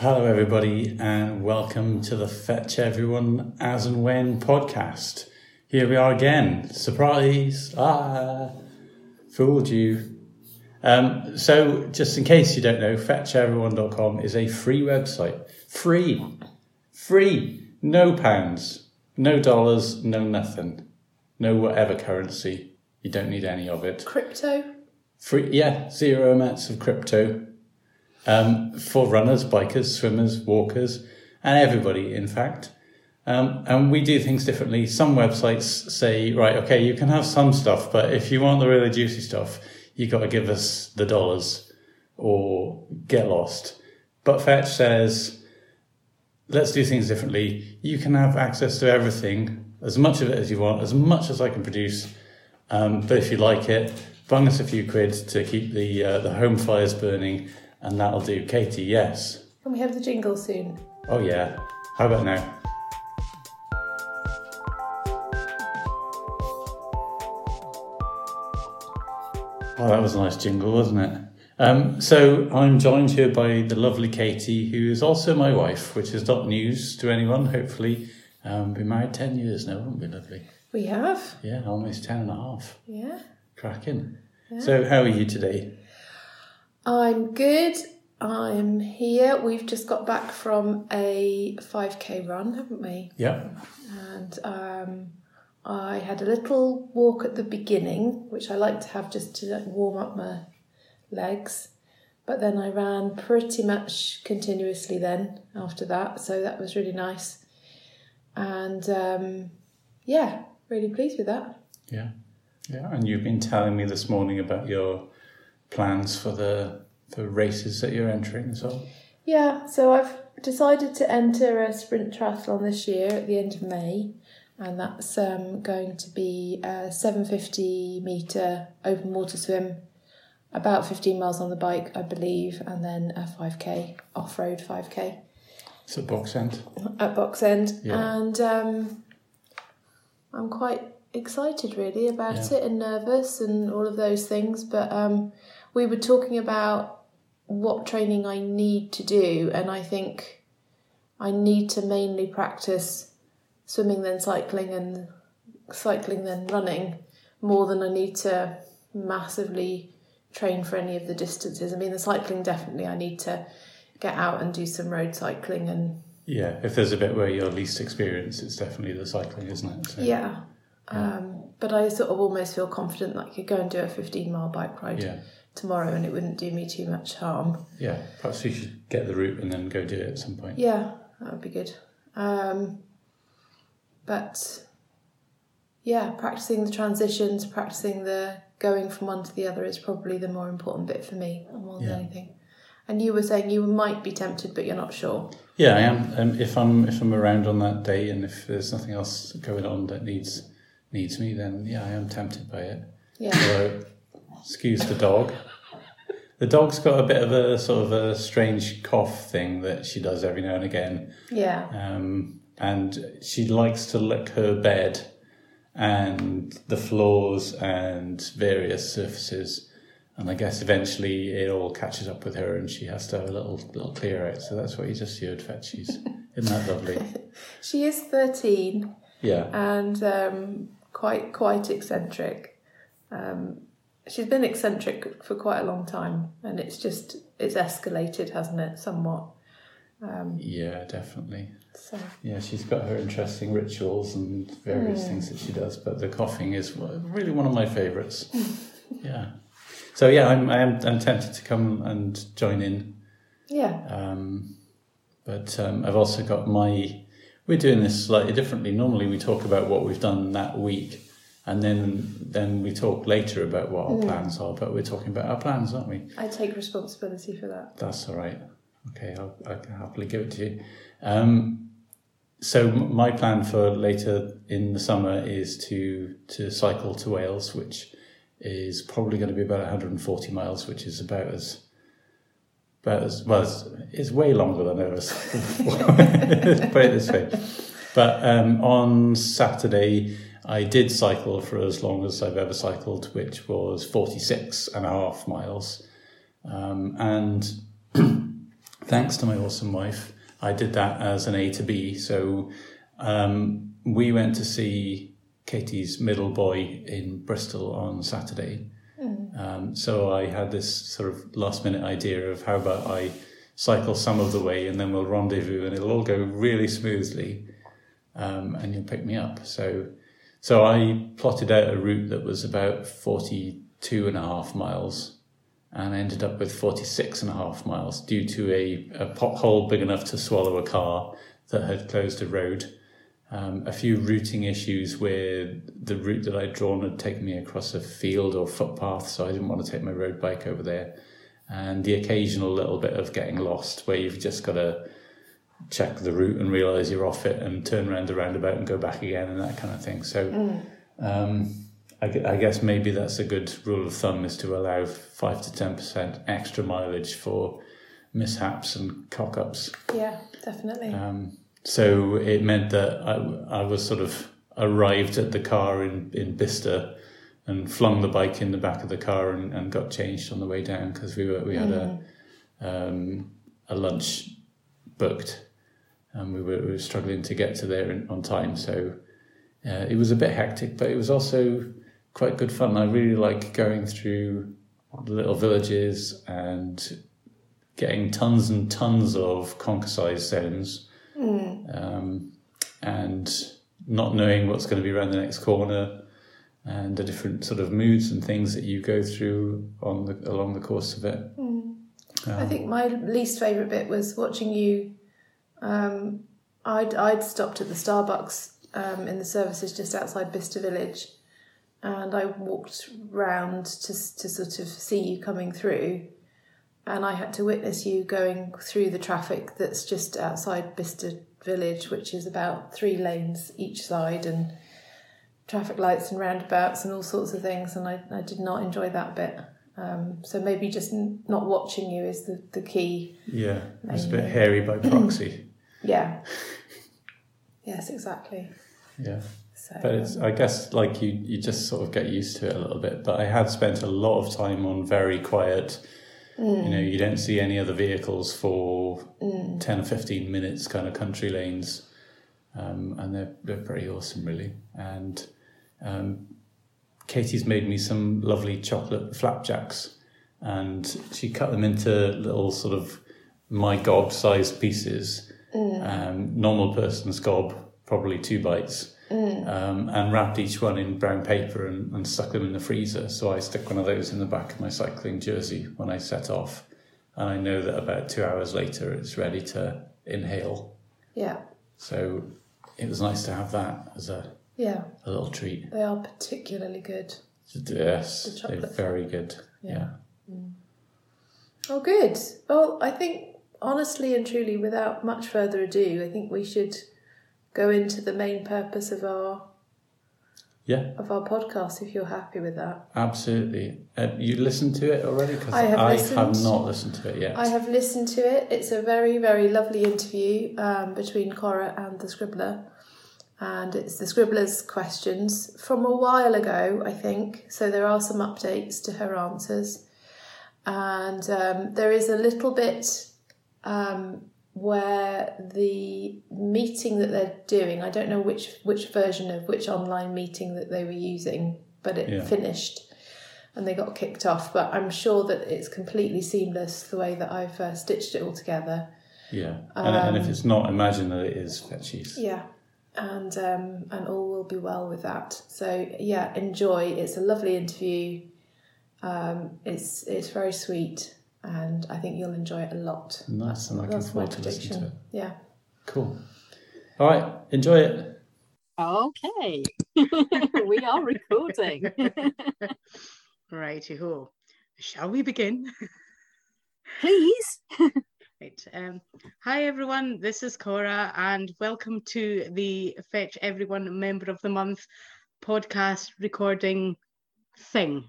Hello, everybody, and welcome to the Fetch Everyone As and When podcast. Here we are again. Surprise! Ah, fooled you. Um, so, just in case you don't know, fetcheveryone.com is a free website. Free! Free! No pounds, no dollars, no nothing. No whatever currency. You don't need any of it. Crypto? Free, yeah, zero amounts of crypto um, for runners, bikers, swimmers, walkers, and everybody, in fact. Um, and we do things differently. Some websites say, right, okay, you can have some stuff, but if you want the really juicy stuff, you got to give us the dollars or get lost. But Fetch says, let's do things differently. You can have access to everything, as much of it as you want, as much as I can produce. Um, but if you like it, bung us a few quid to keep the uh, the home fires burning, and that'll do. Katie, yes. Can we have the jingle soon? Oh yeah. How about now? Oh, that was a nice jingle, wasn't it? Um, so I'm joined here by the lovely Katie, who is also my wife, which is not news to anyone. Hopefully, um, been married ten years now, haven't we, lovely? We have. Yeah, almost ten and a half. Yeah. Cracking. Yeah. So, how are you today? I'm good. I'm here. We've just got back from a 5k run, haven't we? Yeah. And um, I had a little walk at the beginning, which I like to have just to like, warm up my legs. But then I ran pretty much continuously then after that, so that was really nice. And um, yeah, really pleased with that. Yeah. Yeah. And you've been telling me this morning about your plans for the for races that you're entering as well. Yeah, so I've decided to enter a sprint triathlon this year at the end of May, and that's um, going to be a 750 metre open water swim, about 15 miles on the bike, I believe, and then a 5k off road 5k It's at Box End. at Box End. Yeah. And um, I'm quite excited really about Yeah. it and nervous and all of those things. But um, we were talking about what training I need to do, and I think I need to mainly practice swimming, then cycling, and cycling, then running more than I need to massively train for any of the distances. I mean, the cycling definitely I need to get out and do some road cycling and Yeah. If there's a bit where you're least experienced, it's definitely the cycling, isn't it? So, Yeah. Um, but I sort of almost feel confident that I could go and do a 15 mile bike ride Yeah. Tomorrow and it wouldn't do me too much harm. Yeah. Perhaps we should get the route and then go do it at some point. Yeah, that would be good. Um, but yeah, practicing the transitions, practicing the going from one to the other is probably the more important bit for me more than Yeah. anything. And you were saying you might be tempted, but you're not sure. Yeah, I am. Um, if I'm if I'm around on that day and if there's nothing else going on that needs needs me, then yeah, I am tempted by it. Yeah. Although, excuse the dog. The dog's got a bit of a sort of a strange cough thing that she does every now and again. Yeah. um, and she likes to lick her bed and the floors and various surfaces. And I guess eventually it all catches up with her, and she has to have a little little clear out. So that's what you just heard, Fetchies. Isn't that lovely? She is 13. Yeah, and um, quite quite eccentric. Um, she's been eccentric for quite a long time, and it's just it's escalated, hasn't it, somewhat? yeah, definitely. So Yeah, she's got her interesting rituals and various things that she does, but the coughing is really one of my favourites. yeah. So yeah, I'm I'm, I'm tempted to come and join in. yeah, Um, but um, I've also got my. We're doing this slightly differently. Normally, we talk about what we've done that week, and then then we talk later about what our plans are. But we're talking about our plans, aren't we? I take responsibility for that. That's all right. Okay, I'll, I can happily give it to you. Um, so my plan for later in the summer is to to cycle to Wales, which is probably going to be about 140 miles, which is about as about as well. It's, it's way longer than I was. Put it this way. But um, on Saturday, I did cycle for as long as I've ever cycled, which was 46 and a half miles. Um, and thanks to my awesome wife, I did that as an A to B. So um, we went to see Katie's middle boy in Bristol on Saturday. Mm. Um, so I had this sort of last minute idea of how about I cycle some of the way and then we'll rendezvous and it'll all go really smoothly um, and you'll pick me up. So, so I plotted out a route that was about 42 and a half miles and I ended up with 46 and a half miles due to a, a pothole big enough to swallow a car that had closed a road. Um, a few routing issues where the route that I'd drawn had taken me across a field or footpath, so I didn't want to take my road bike over there. And the occasional little bit of getting lost where you've just got to check the route and realize you're off it and turn around the roundabout and go back again and that kind of thing. So, mm. um, I, I guess maybe that's a good rule of thumb is to allow five to ten percent extra mileage for mishaps and cock ups. Yeah, definitely. Um, so it meant that I, I was sort of arrived at the car in, in Bicester and flung the bike in the back of the car and, and got changed on the way down because we were we had mm. a um, a lunch booked and we were, we were struggling to get to there in, on time. So uh, it was a bit hectic, but it was also quite good fun. I really like going through the little villages and getting tons and tons of conker size zones mm. um, and not knowing what's going to be around the next corner and the different sort of moods and things that you go through on the along the course of it. Mm. Um, I think my least favourite bit was watching you. Um, I'd I'd stopped at the Starbucks um, in the services just outside Bicester Village, and I walked round to to sort of see you coming through, and I had to witness you going through the traffic that's just outside Bicester Village, which is about three lanes each side and traffic lights and roundabouts and all sorts of things, and I, I did not enjoy that bit. Um, so maybe just not watching you is the, the key. Yeah, it's a bit hairy by proxy. yeah. Yes, exactly. Yeah. So, but it's, I guess, like you, you just sort of get used to it a little bit. But I had spent a lot of time on very quiet. Mm. You know, you don't see any other vehicles for mm. ten or fifteen minutes, kind of country lanes, um, and they're they're pretty awesome, really. And um, Katie's made me some lovely chocolate flapjacks, and she cut them into little sort of my gob sized pieces. Mm. Um, normal person's gob, probably two bites Mm. Um, and wrapped each one in brown paper and, and stuck them in the freezer. So I stick one of those in the back of my cycling jersey when I set off. And I know that about two hours later it's ready to inhale. Yeah. So it was nice to have that as a yeah a little treat. They are particularly good. Yes, the they're very good. Yeah. yeah. Mm. Oh, good. Well, I think honestly and truly, without much further ado, I think we should go into the main purpose of our yeah. of our podcast if you're happy with that. Absolutely. Uh, you listened to it already? Because I, have, I have, not listened to it yet. I have listened to it. It's a very very lovely interview um, between cora and the scribbler. And it's the scribbler's questions from a while ago i think. So there are some updates to her answers. And um, there is a little bit um, where the meeting that they're doing, I don't know which which version of which online meeting that they were using, but it yeah. finished and they got kicked off. But I'm sure that it's completely seamless the way that I've uh, stitched it all together. Yeah, and, um, and, if it's not, imagine that it is Fetchies. Yeah, and um, and all will be well with that. So yeah, enjoy. It's a lovely interview. Um, it's it's very sweet and I think you'll enjoy it a lot. Nice, I'm looking forward to listening to it. Yeah. Cool. All right, enjoy it. Okay, we are recording. Righty ho. Shall we begin? Please. right. Um, hi, everyone. This is Cora, and welcome to the Fetch Everyone Member of the Month podcast recording thing.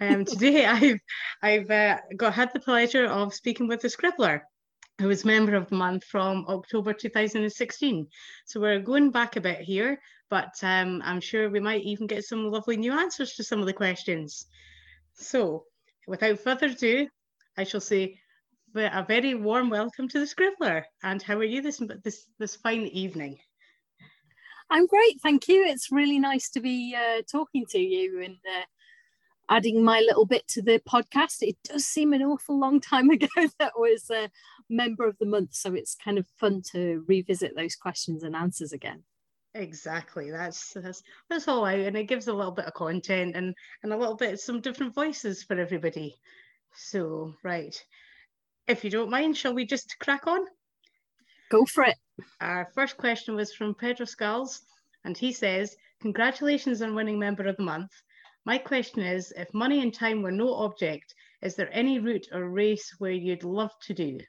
Um, today I've I've uh, got had the pleasure of speaking with the scribbler, who was member of the month from October 2016. So we're going back a bit here, but um, I'm sure we might even get some lovely new answers to some of the questions. So without further ado, I shall say a very warm welcome to the Scribbler. And how are you this this this fine evening? I'm great, thank you. It's really nice to be uh, talking to you and uh, adding my little bit to the podcast. It does seem an awful long time ago that was a member of the month, so it's kind of fun to revisit those questions and answers again. Exactly. That's that's that's all out, and it gives a little bit of content and and a little bit some different voices for everybody. So right, if you don't mind, shall we just crack on? Go for it. Our first question was from Pedro Skulls, and he says, "Congratulations on winning Member of the Month. My question is, if money and time were no object, is there any route or race where you'd love to do?"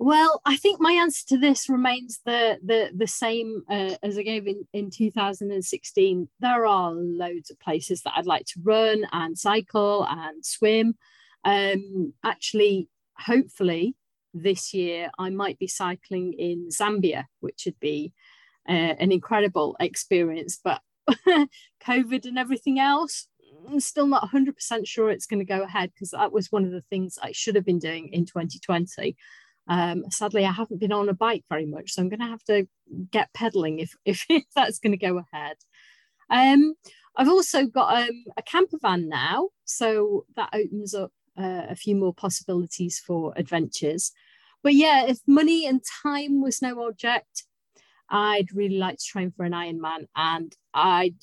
Well, I think my answer to this remains the the the same uh, as I gave in in 2016. There are loads of places that I'd like to run and cycle and swim. Um, actually, hopefully this year I might be cycling in Zambia, which would be uh, an incredible experience. But COVID and everything else, I'm still not 100% sure it's going to go ahead because that was one of the things I should have been doing in 2020. Um, sadly, I haven't been on a bike very much, so I'm going to have to get pedaling if, if, if that's going to go ahead. Um, I've also got um, a camper van now, so that opens up uh, a few more possibilities for adventures. But yeah, if money and time was no object, I'd really like to train for an Ironman, and I'd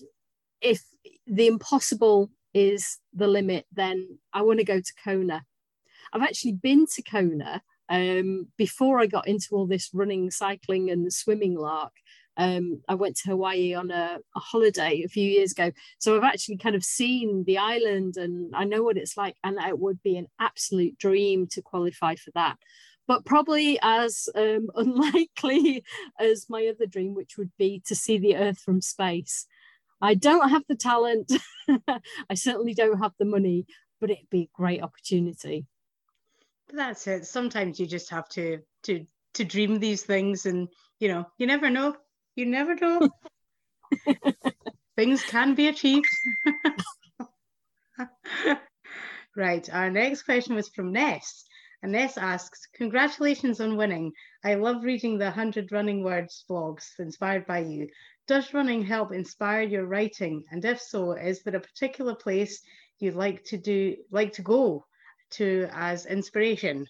if the impossible is the limit, then I want to go to Kona. I've actually been to Kona um, before I got into all this running, cycling, and swimming lark, um, I went to Hawaii on a, a, holiday a few years ago. So I've actually kind of seen the island and I know what it's like. And it would be an absolute dream to qualify for that. But probably as um, unlikely as my other dream, which would be to see the Earth from space. I don't have the talent, I certainly don't have the money, but it'd be a great opportunity. That's it. Sometimes you just have to to to dream these things and you know you never know. You never know. Things can be achieved. Right our next question was from ness and ness asks congratulations on winning i love reading the 100 running words blogs inspired by you does running help inspire your writing and if so is there a particular place you'd like to do like to go to as inspiration?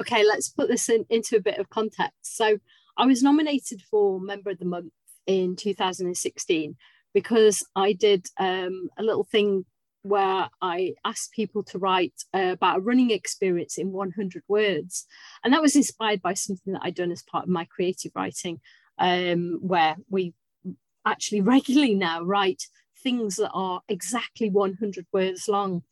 Okay, let's put this in, into a bit of context. So, I was nominated for Member of the Month in 2016 because I did um, a little thing where I asked people to write uh, about a running experience in 100 words. And that was inspired by something that I'd done as part of my creative writing, um, where we actually regularly now write things that are exactly 100 words long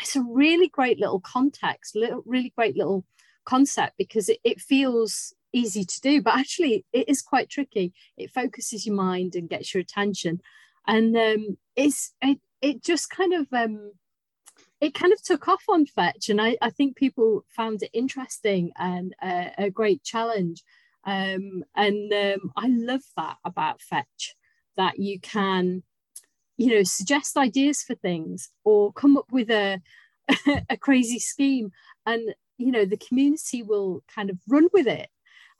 it's a really great little context, little, really great little concept because it, it feels easy to do, but actually it is quite tricky. It focuses your mind and gets your attention. And um, it's it, it just kind of um, it kind of took off on Fetch, and I, I think people found it interesting and a great challenge. Um, and um, I love that about Fetch that you can you know suggest ideas for things or come up with a a crazy scheme and you know the community will kind of run with it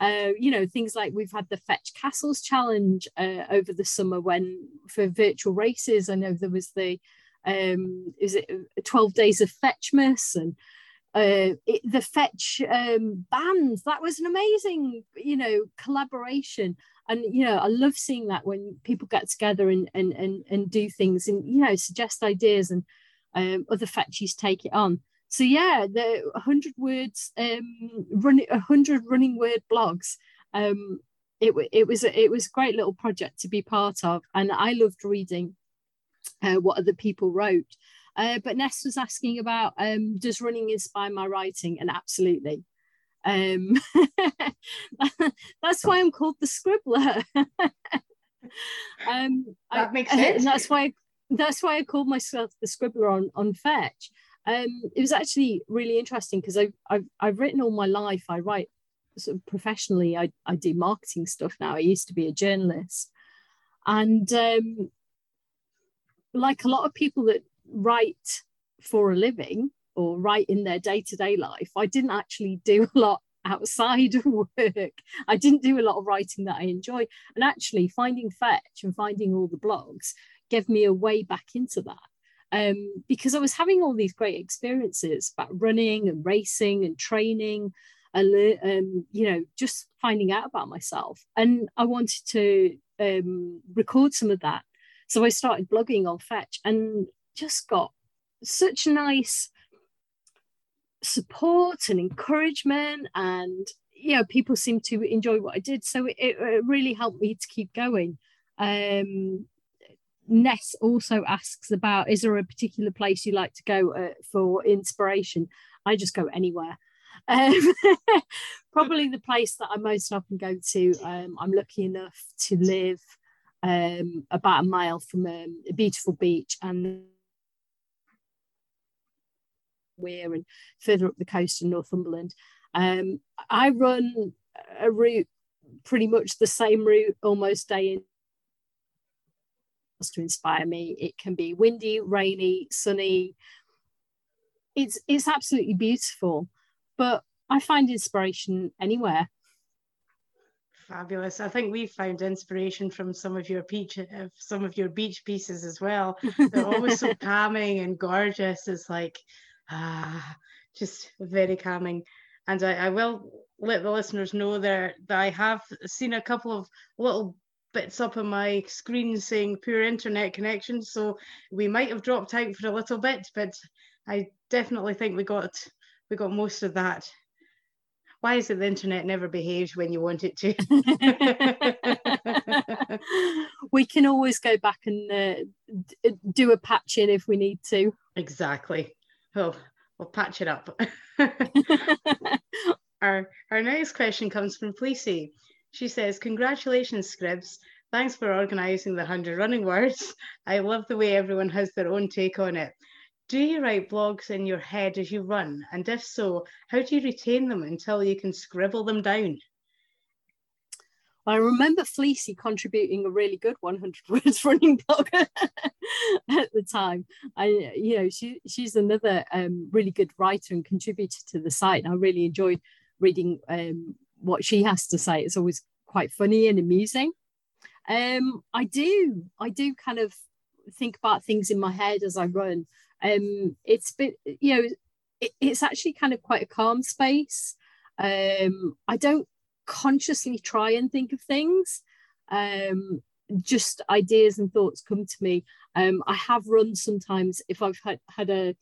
uh, you know things like we've had the fetch castles challenge uh, over the summer when for virtual races. I know there was the um is it uh, 12 days of fetchmas and uh, it, the fetch um, bands. That was an amazing you know collaboration. And you know i love seeing that when people get together and and and, and do things and you know suggest ideas and um, other fetchies take it on so yeah the 100 words um running 100 running word blogs um it, it was a, it was a great little project to be part of and i loved reading uh, what other people wrote uh, but Ness was asking about um, does running inspire my writing and absolutely um, that's why I'm called the scribbler. um, that makes sense. that's why that's why I called myself the scribbler on on Fetch. Um, it was actually really interesting because I've, I've I've written all my life. I write sort of professionally. I I do marketing stuff now. I used to be a journalist, and um, like a lot of people that write for a living, or write in their day-to-day life i didn't actually do a lot outside of work i didn't do a lot of writing that i enjoy and actually finding fetch and finding all the blogs gave me a way back into that um, because i was having all these great experiences about running and racing and training and um, you know just finding out about myself. And i wanted to um, record some of that. So i started blogging on fetch and just got such nice support and encouragement. And you know people seemed to enjoy what i did. So it, it really helped me to keep going. Um Ness also asks about is there a particular place you like to go uh, for inspiration? I just go anywhere. Um, probably the place that I most often go to. Um, I'm lucky enough to live um, about a mile from um, a beautiful beach and Weir and further up the coast in Northumberland. Um, I run a route pretty much the same route almost day in to inspire me. It can be windy, rainy, sunny. It's it's absolutely beautiful, but I find inspiration anywhere. Fabulous. I think we found inspiration from some of your beach, uh, some of your beach pieces as well. They're always so calming and gorgeous. It's like, ah, just very calming. And I, I will let the listeners know there that I have seen a couple of little bits up on my screen saying poor internet connection. So we might have dropped out for a little bit, but I definitely think we got we got most of that. Why is it the internet never behaves when you want it to? we can always go back and uh, do a patch in if we need to. Exactly. Oh, we'll patch it up. our, our next question comes from Fleecy. She says, Congratulations, Scribs. Thanks for organising the 100 running words. I love the way everyone has their own take on it. Do you write blogs in your head as you run? And if so, how do you retain them until you can scribble them down? I remember Fleecy contributing a really good 100 words running blog at the time. I, you know, she she's another um, really good writer and contributor to the site. And I really enjoyed reading um, what she has to say. It's always quite funny and amusing. Um, I do, I do kind of think about things in my head as I run. Um, it's been, you know, it, it's actually kind of quite a calm space. Um, I don't consciously try and think of things. Um, just ideas and thoughts come to me. Um, I have run sometimes if I've had, had a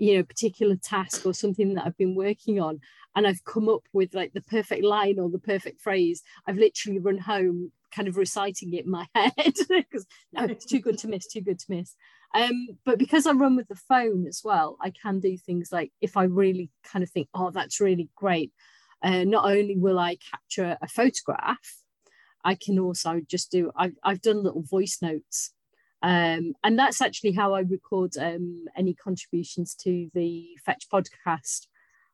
you know particular task or something that I've been working on and I've come up with like the perfect line or the perfect phrase I've literally run home kind of reciting it in my head because no it's too good to miss too good to miss. Um but because I run with the phone as well I can do things like if I really kind of think oh that's really great uh, not only will I capture a photograph I can also just do I've, I've done little voice notes um, and that's actually how I record um, any contributions to the Fetch podcast.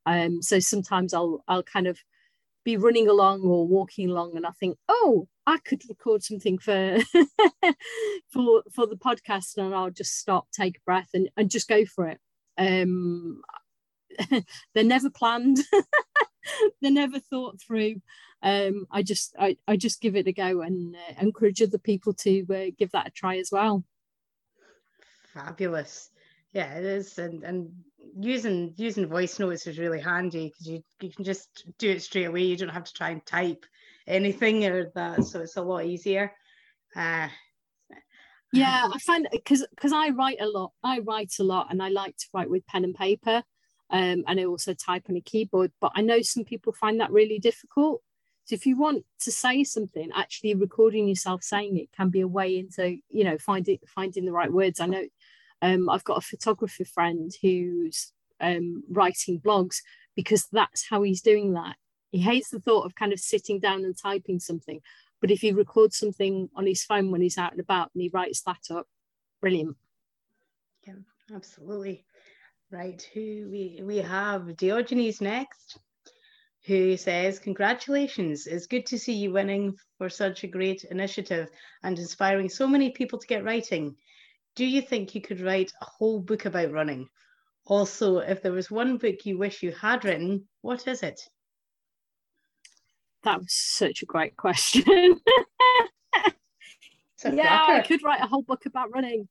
Um, so sometimes I'll I'll kind of be running along or walking along, and I think, oh, I could record something for for for the podcast, and I'll just stop, take a breath, and, and just go for it. Um, they're never planned. they're never thought through um, I just I, I just give it a go and uh, encourage other people to uh, give that a try as well. Fabulous, yeah, it is, and and using using voice notes is really handy because you you can just do it straight away. You don't have to try and type anything or that, so it's a lot easier. Uh, yeah, I find because because I write a lot. I write a lot, and I like to write with pen and paper. Um, and I also type on a keyboard. But I know some people find that really difficult. So if you want to say something, actually recording yourself saying it can be a way into, you know, finding finding the right words. I know um, I've got a photographer friend who's um, writing blogs because that's how he's doing that. He hates the thought of kind of sitting down and typing something. But if he records something on his phone when he's out and about and he writes that up, brilliant. Yeah, absolutely. Right. Who we we have Diogenes next who says, Congratulations, it's good to see you winning for such a great initiative and inspiring so many people to get writing. Do you think you could write a whole book about running? Also, if there was one book you wish you had written, what is it? That was such a great question. yeah, I could write a whole book about running.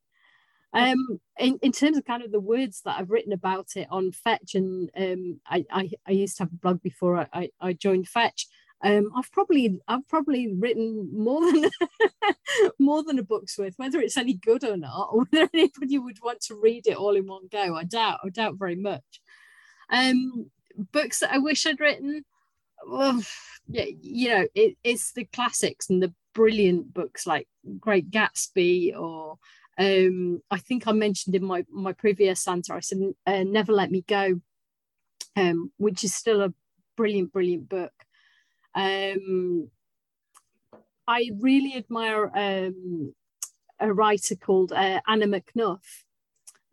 Um, in, in terms of kind of the words that I've written about it on Fetch, and um, I, I, I used to have a blog before I, I joined Fetch. Um, I've probably I've probably written more than more than a book's worth. Whether it's any good or not, or whether anybody would want to read it all in one go, I doubt. I doubt very much. Um, books that I wish I'd written. Well, yeah, you know, it, it's the classics and the brilliant books like Great Gatsby or um, I think I mentioned in my my previous answer, I said uh, "Never Let Me Go," um, which is still a brilliant, brilliant book. Um, I really admire um, a writer called uh, Anna McNuff,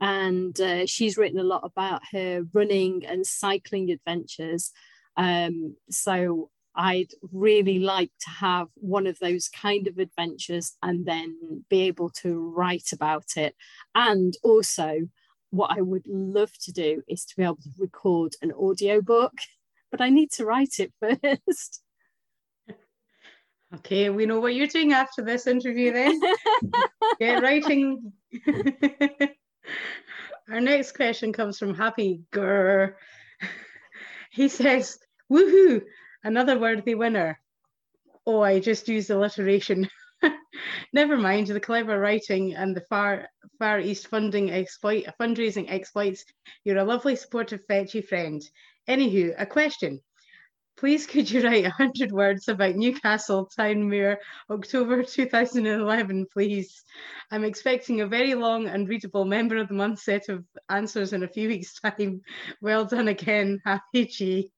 and uh, she's written a lot about her running and cycling adventures. Um, so I'd really like to have one of those kind of adventures and then be able to write about it. And also, what I would love to do is to be able to record an audiobook, but I need to write it first. Okay, we know what you're doing after this interview then. Get writing. Our next question comes from Happy Grr. He says, Woohoo! Another worthy winner. Oh, I just used alliteration. Never mind the clever writing and the far far east funding exploit fundraising exploits. You're a lovely, supportive, fetchy friend. Anywho, a question. Please could you write 100 words about Newcastle Town Moor October 2011, please? I'm expecting a very long and readable member of the month set of answers in a few weeks' time. Well done again. Happy G.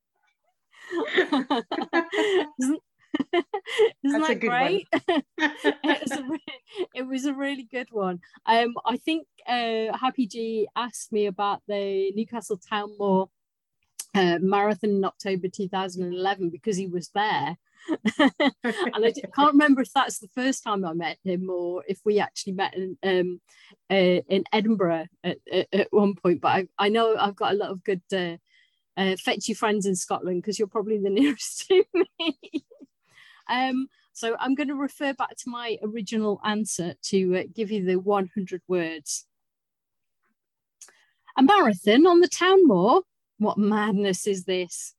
isn't, isn't that great? it, was a it was a really good one. Um, I think uh, Happy G asked me about the Newcastle Town Moor uh, marathon in October 2011 because he was there. and I can't remember if that's the first time I met him or if we actually met in um, uh, in Edinburgh at, at, at, one point. But I, I know I've got a lot of good uh, uh, fetch your friends in Scotland because you're probably the nearest to me. um, so I'm going to refer back to my original answer to uh, give you the 100 words. A marathon on the town moor? What madness is this?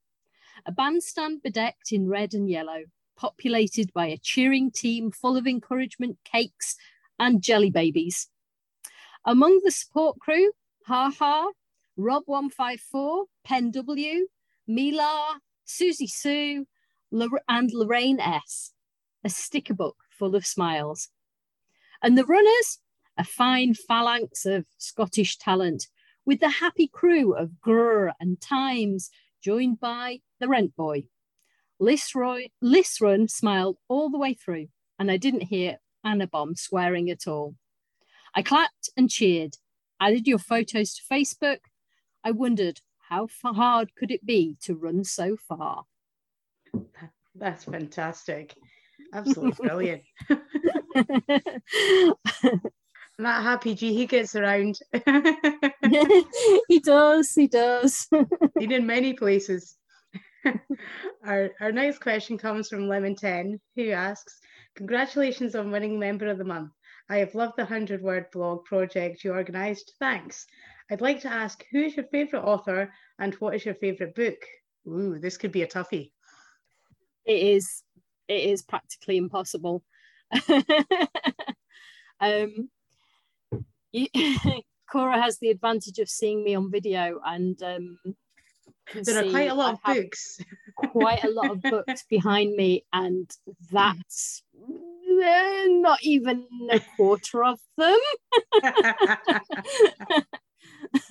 A bandstand bedecked in red and yellow, populated by a cheering team full of encouragement, cakes, and jelly babies. Among the support crew, ha ha, Rob154, Pen W, Mila, Susie Sue, and Lorraine S. A sticker book full of smiles. And the runners, a fine phalanx of Scottish talent, with the happy crew of Grr and Times, joined by the rent boy. Lisroy, Lisrun smiled all the way through, and I didn't hear Annabom swearing at all. I clapped and cheered, added your photos to Facebook, I wondered how hard could it be to run so far? That's fantastic. Absolutely brilliant. That happy G, he gets around. he does, he does. He's in many places. our, our next question comes from Lemon 10, who asks, Congratulations on winning Member of the Month. I have loved the 100 word blog project you organised. Thanks. I'd like to ask who is your favourite author and what is your favourite book? Ooh, this could be a toughie. It is. It is practically impossible. um, Cora has the advantage of seeing me on video, and um, there are quite a lot of books. quite a lot of books behind me, and that's uh, not even a quarter of them.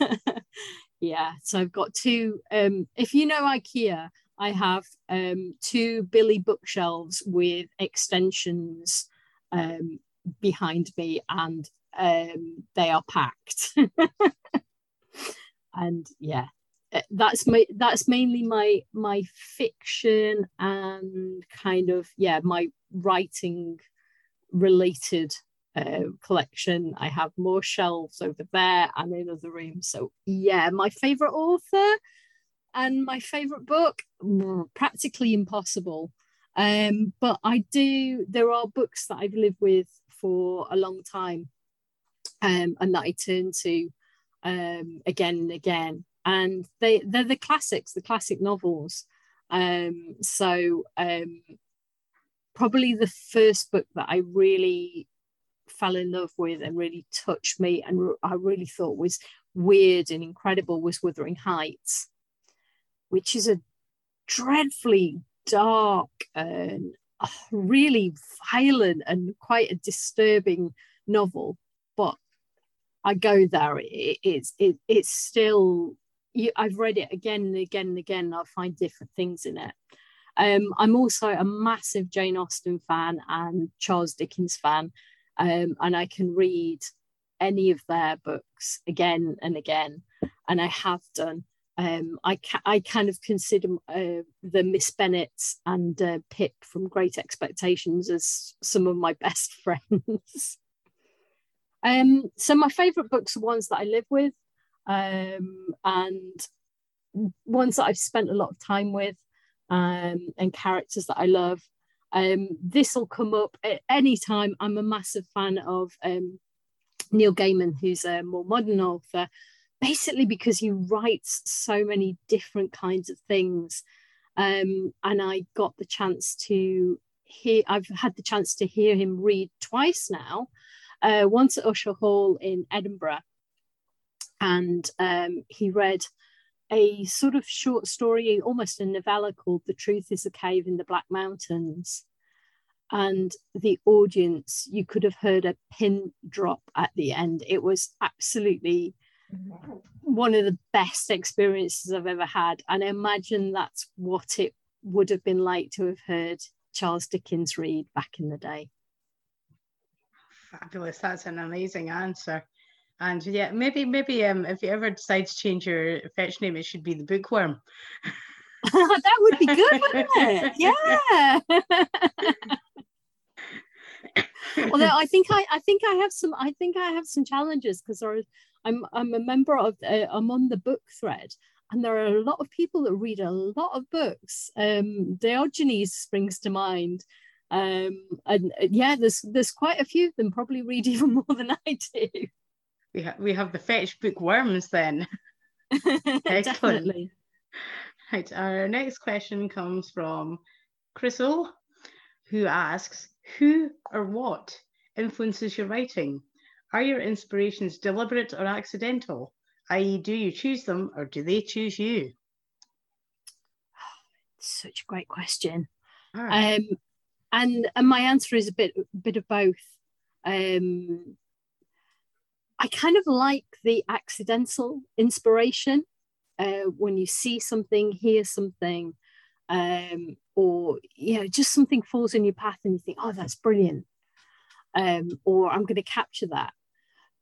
yeah, so I've got two. Um, if you know IKEA, I have um, two Billy bookshelves with extensions um, behind me, and um, they are packed. and yeah, uh, that's my that's mainly my my fiction and kind of yeah my writing related uh, collection. I have more shelves over there and in other rooms. So yeah, my favorite author and my favorite book, practically impossible. Um, but I do. There are books that I've lived with for a long time, um, and that I turn to um, again and again. And they they're the classics, the classic novels. Um, so um, probably the first book that I really fell in love with and really touched me and I really thought was weird and incredible was Wuthering Heights, which is a dreadfully dark and really violent and quite a disturbing novel. But I go there, it, it's it, it's still. I've read it again and again and again. And I find different things in it. Um, I'm also a massive Jane Austen fan and Charles Dickens fan, um, and I can read any of their books again and again, and I have done. Um, I, ca- I kind of consider uh, the Miss Bennets and uh, Pip from Great Expectations as some of my best friends. um, so my favourite books are ones that I live with, um, and ones that I've spent a lot of time with um, and characters that I love. Um, this will come up at any time. I'm a massive fan of um, Neil Gaiman, who's a more modern author, basically because he writes so many different kinds of things. Um, and I got the chance to hear, I've had the chance to hear him read twice now, uh, once at Usher Hall in Edinburgh. And um, he read a sort of short story, almost a novella called The Truth is a Cave in the Black Mountains. And the audience, you could have heard a pin drop at the end. It was absolutely one of the best experiences I've ever had. And I imagine that's what it would have been like to have heard Charles Dickens read back in the day. Fabulous. That's an amazing answer. And yeah, maybe maybe um if you ever decide to change your fetch name, it should be the bookworm. that would be good, wouldn't it? Yeah. Although I think I, I think I have some I think I have some challenges because I'm I'm a member of uh, I'm on the book thread and there are a lot of people that read a lot of books. Um, Diogenes springs to mind, um, and uh, yeah, there's there's quite a few of them. Probably read even more than I do we, ha- we have the fetch book worms then. Definitely. Right, our next question comes from Crystal, who asks, Who or what influences your writing? Are your inspirations deliberate or accidental? I.e., do you choose them or do they choose you? Such a great question. Right. Um, and and my answer is a bit bit of both. Um, I kind of like the accidental inspiration uh, when you see something, hear something, um, or you know, just something falls in your path and you think, oh, that's brilliant, um, or I'm going to capture that.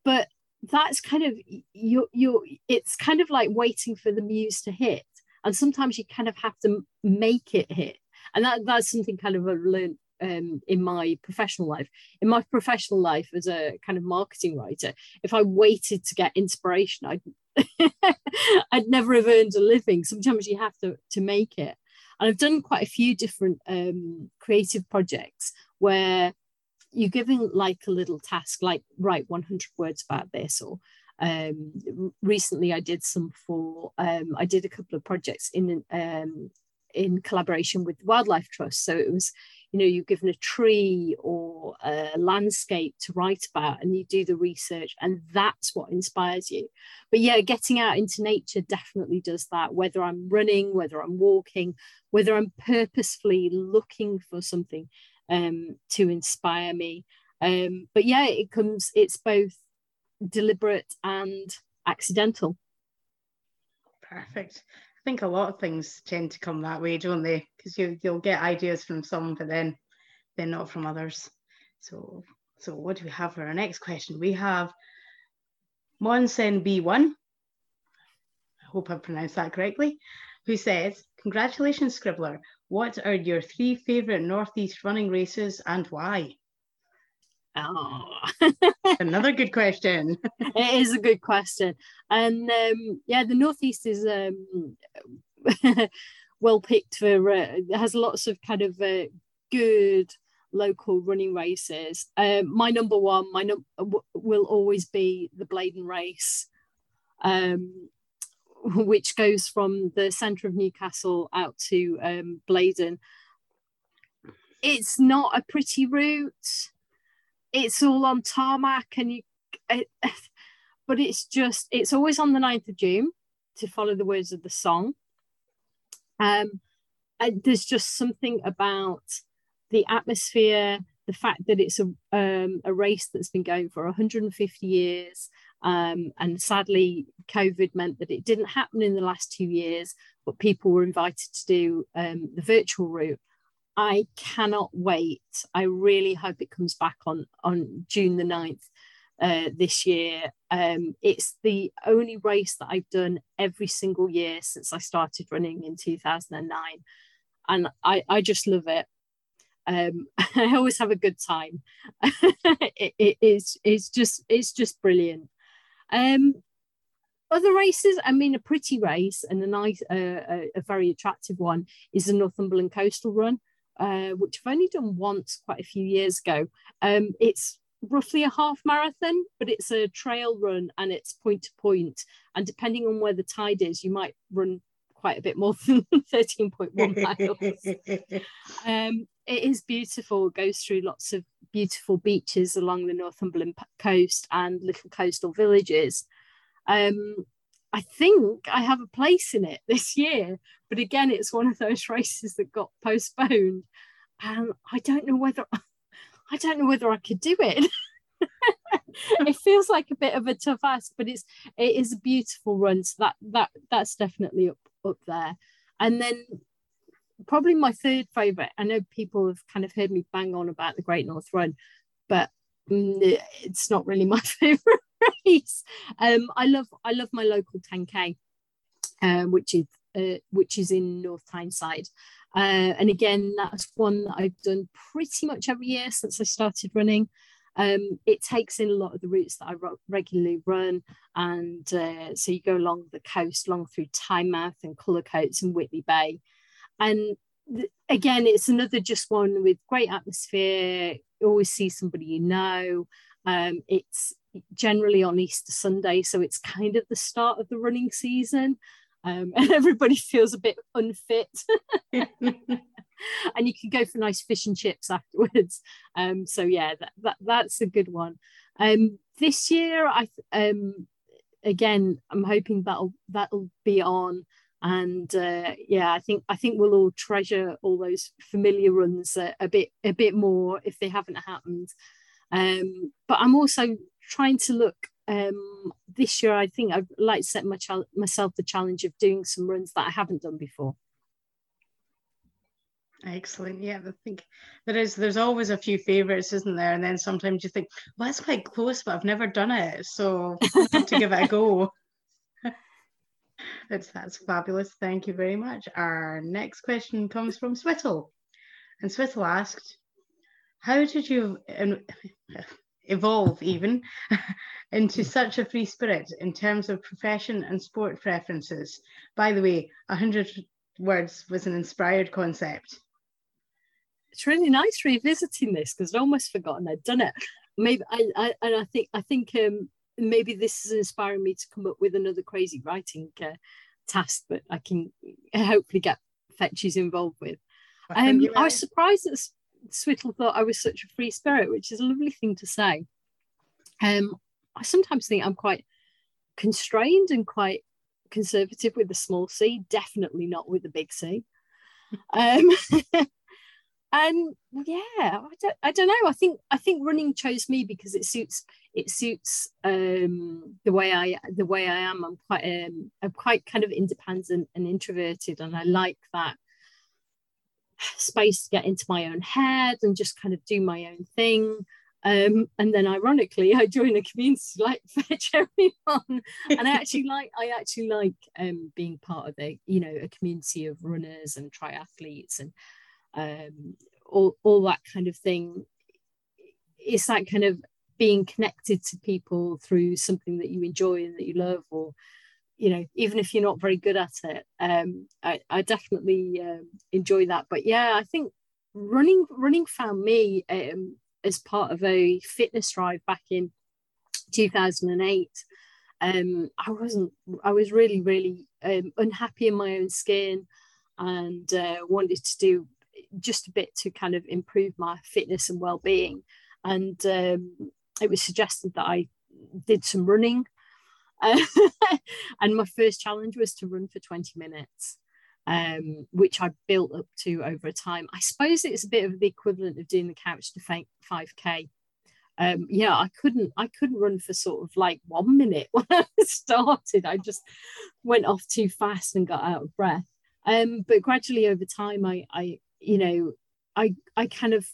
But that's kind of you you it's kind of like waiting for the muse to hit and sometimes you kind of have to make it hit and that that's something kind of i've learned um, in my professional life. In my professional life as a kind of marketing writer, if I waited to get inspiration, I'd I'd never have earned a living. Sometimes you have to to make it. And I've done quite a few different um, creative projects where you're given like a little task, like write 100 words about this, or um, recently I did some for um, I did a couple of projects in um, in collaboration with Wildlife Trust. So it was you know you're given a tree or a landscape to write about and you do the research and that's what inspires you. But yeah getting out into nature definitely does that whether i'm running whether i'm walking whether i'm purposefully looking for something um, to inspire me. Um, but yeah it comes it's both deliberate and accidental. Perfect I think a lot of things tend to come that way, don't they? Because you you'll get ideas from some, but then then not from others. So so what do we have for our next question? We have Monsen B1. I hope I pronounced that correctly. Who says, "Congratulations, Scribbler. What are your three favourite Northeast running races and why?" Oh. Another good question. it is a good question. And um, yeah, the Northeast is um, well picked for, uh, has lots of kind of uh, good local running races. Um, my number one, my num- w- will always be the Blaydon race, um, which goes from the centre of Newcastle out to um, Blaydon. It's not a pretty route it's all on tarmac and you it, but it's just it's always on the 9th of june to follow the words of the song. Um there's just something about the atmosphere the fact that it's a, um, a race that's been going for 150 years um, and sadly covid meant that it didn't happen in the last two years but people were invited to do um, the virtual route I cannot wait. I really hope it comes back on, on June the 9th uh, this year. Um, it's the only race that I've done every single year since I started running in 2009. And I, I just love it. Um, I always have a good time. it, it is it's just it's just brilliant. Um, other races, I mean, a pretty race and a nice, uh, a, a very attractive one is the Northumberland Coastal Run uh, which I've only done once quite a few years ago. Um, it's roughly a half marathon, but it's a trail run and it's point to point. And depending on where the tide is, you might run quite a bit more than 13.1 miles. um, it is beautiful, it goes through lots of beautiful beaches along the Northumberland coast and little coastal villages. Um, I think I have a place in it this year, but again, it's one of those races that got postponed, and I don't know whether I don't know whether I could do it. it feels like a bit of a tough ask, but it's it is a beautiful run. So that that that's definitely up up there. And then probably my third favorite. I know people have kind of heard me bang on about the Great North Run, but mm, it's not really my favorite Um, I love I love my local 10k, uh, which is uh, which is in North Tyneside. Uh, and again, that's one that I've done pretty much every year since I started running. Um, it takes in a lot of the routes that I regularly run, and uh, so you go along the coast, along through Tynemouth and Cullercoats and Whitley Bay, and th- again, it's another just one with great atmosphere. You always see somebody you know. Um, it's generally on Easter Sunday, so it's kind of the start of the running season. Um, and everybody feels a bit unfit. and you can go for nice fish and chips afterwards. Um, so yeah, that, that that's a good one. Um, this year, I um, again, I'm hoping that'll that'll be on. And uh, yeah, I think I think we'll all treasure all those familiar runs a, a bit a bit more if they haven't happened. Um, but I'm also trying to look um, this year. I think I'd like to set my myself the challenge of doing some runs that I haven't done before. Excellent. Yeah, I think there is. There's always a few favourites, isn't there? And then sometimes you think, well, that's quite close, but I've never done it, so have to give it a go. that's that's fabulous. Thank you very much. Our next question comes from Swittle, and Swittle asked, "How did you evolve even into such a free spirit in terms of profession and sport preferences. By the way, a hundred words was an inspired concept. It's really nice revisiting this because I'd almost forgotten I'd done it. Maybe I, I and I think I think um, maybe this is inspiring me to come up with another crazy writing uh, task that I can hopefully get Fetchies involved with. Um, I was surprised that Swittle thought I was such a free spirit, which is a lovely thing to say. Um, I sometimes think I'm quite constrained and quite conservative with the small c, definitely not with the big C. Um, and yeah, I don't, I don't know. I think I think running chose me because it suits it suits um, the way I the way I am. I'm quite um, I'm quite kind of independent and introverted, and I like that space to get into my own head and just kind of do my own thing. Um, and then ironically, I joined a community like Fetch Everyone, and I actually like I actually like um, being part of a you know a community of runners and triathletes and um, all all that kind of thing. it's that kind of being connected to people through something that you enjoy and that you love or you know even if you're not very good at it um, I, I definitely um, enjoy that but yeah i think running running found me um, as part of a fitness drive back in 2008 um, i wasn't i was really really um, unhappy in my own skin and uh, wanted to do just a bit to kind of improve my fitness and well-being and um, it was suggested that I did some running. And my first challenge was to run for 20 minutes, um, which I built up to over time. I suppose it's a bit of the equivalent of doing the couch to 5k. Um, yeah, I couldn't I couldn't run for sort of like one minute when I started. I just went off too fast and got out of breath. Um, but gradually over time, I, I you know, I I kind of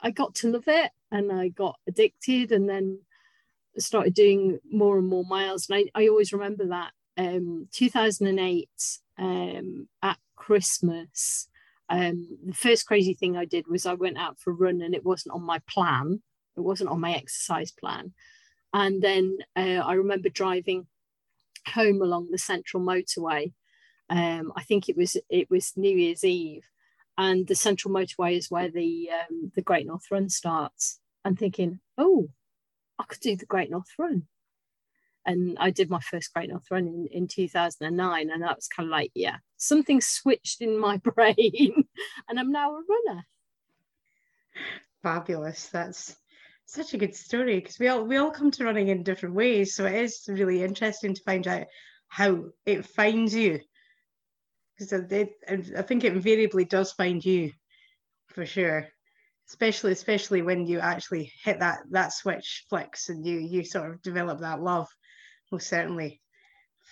I got to love it and I got addicted and then started doing more and more miles. And I, I always remember that um, 2008 um, at Christmas. Um, the first crazy thing I did was I went out for a run and it wasn't on my plan. It wasn't on my exercise plan. And then uh, I remember driving home along the central motorway. Um, I think it was it was New Year's Eve, and the central motorway is where the um, the Great North Run starts. And thinking, oh, I could do the Great North Run. And I did my first Great North Run in, in 2009. And that was kind of like, yeah, something switched in my brain. and I'm now a runner. Fabulous. That's such a good story because we all we all come to running in different ways. So it is really interesting to find out how it finds you because I think it invariably does find you for sure especially especially when you actually hit that that switch flicks and you you sort of develop that love most certainly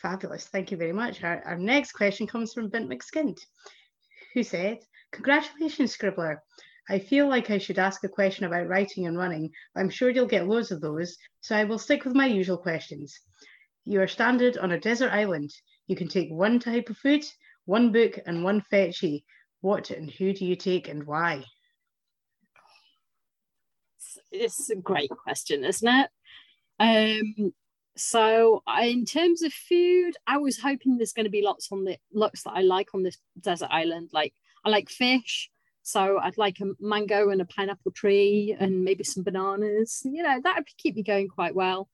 fabulous thank you very much our, our next question comes from bint mcskint who said congratulations scribbler I feel like I should ask a question about writing and running. I'm sure you'll get loads of those, so I will stick with my usual questions. You are stranded on a desert island. You can take one type of food, one book and one fetchy. What and who do you take and why? It's a great question, isn't it? Um, so I, in terms of food, I was hoping there's going to be lots on the lots that I like on this desert island. Like I like fish, so I'd like a mango and a pineapple tree and maybe some bananas. You know that would keep me going quite well.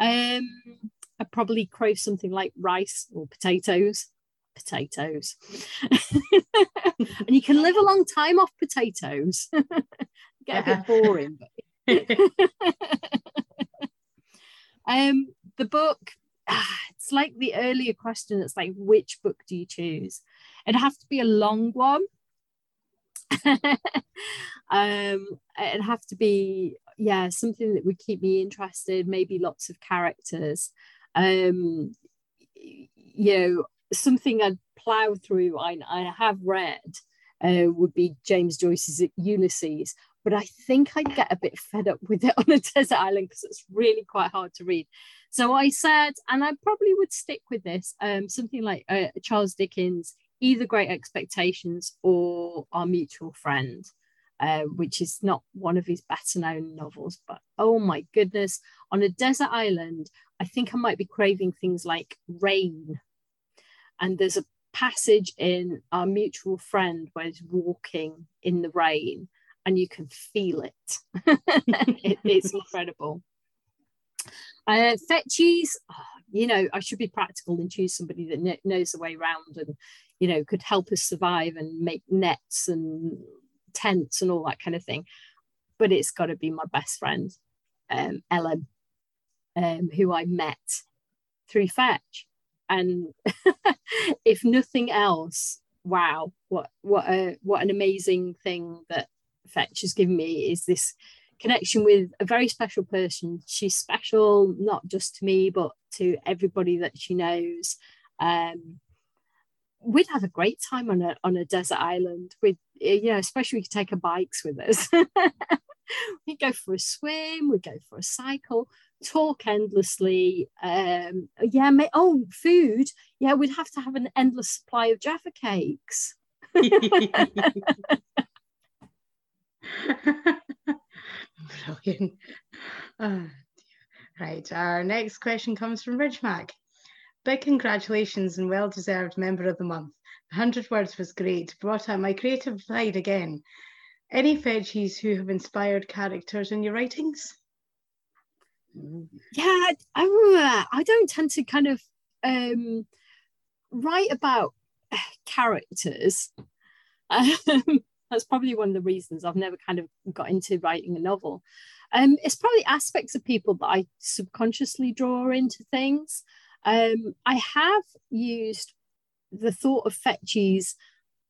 Um, I'd probably crave something like rice or potatoes potatoes. and you can live a long time off potatoes. Get a bit boring. um, the book, ah, it's like the earlier question. It's like, which book do you choose? It'd have to be a long one. um, it'd have to be, yeah, something that would keep me interested. Maybe lots of characters. Um, you know, something I'd plow through, I, I have read, uh, would be James Joyce's Ulysses. But I think I'd get a bit fed up with it on a desert island because it's really quite hard to read. So I said, and I probably would stick with this um, something like uh, Charles Dickens, either Great Expectations or Our Mutual Friend. Uh, which is not one of his better known novels, but oh my goodness, on a desert island, I think I might be craving things like rain and there's a passage in our mutual friend where he's walking in the rain and you can feel it, it it's incredible. Uh, fetchies oh, you know i should be practical and choose somebody that kn- knows the way around and you know could help us survive and make nets and tents and all that kind of thing. But it's got to be my best friend um, ellen um, who i met through fetch. And if nothing else wow what what a what an amazing thing that fetch has given me is this connection with a very special person she's special not just to me but to everybody that she knows um, we'd have a great time on a on a desert island with you know especially we could take our bikes with us we'd go for a swim we'd go for a cycle talk endlessly. Um, yeah, may, oh, food. Yeah, we'd have to have an endless supply of Jaffa cakes. Brilliant. Uh, right, our next question comes from Ridgemac. Big congratulations and well deserved member of the month. 100 words was great, brought out my creative side again. Any fetchies who have inspired characters in your writings? Yeah, I, I don't tend to kind of um, write about characters. Um, that's probably one of the reasons I've never kind of got into writing a novel. Um, it's probably aspects of people that I subconsciously draw into things. Um, I have used the thought of fetchies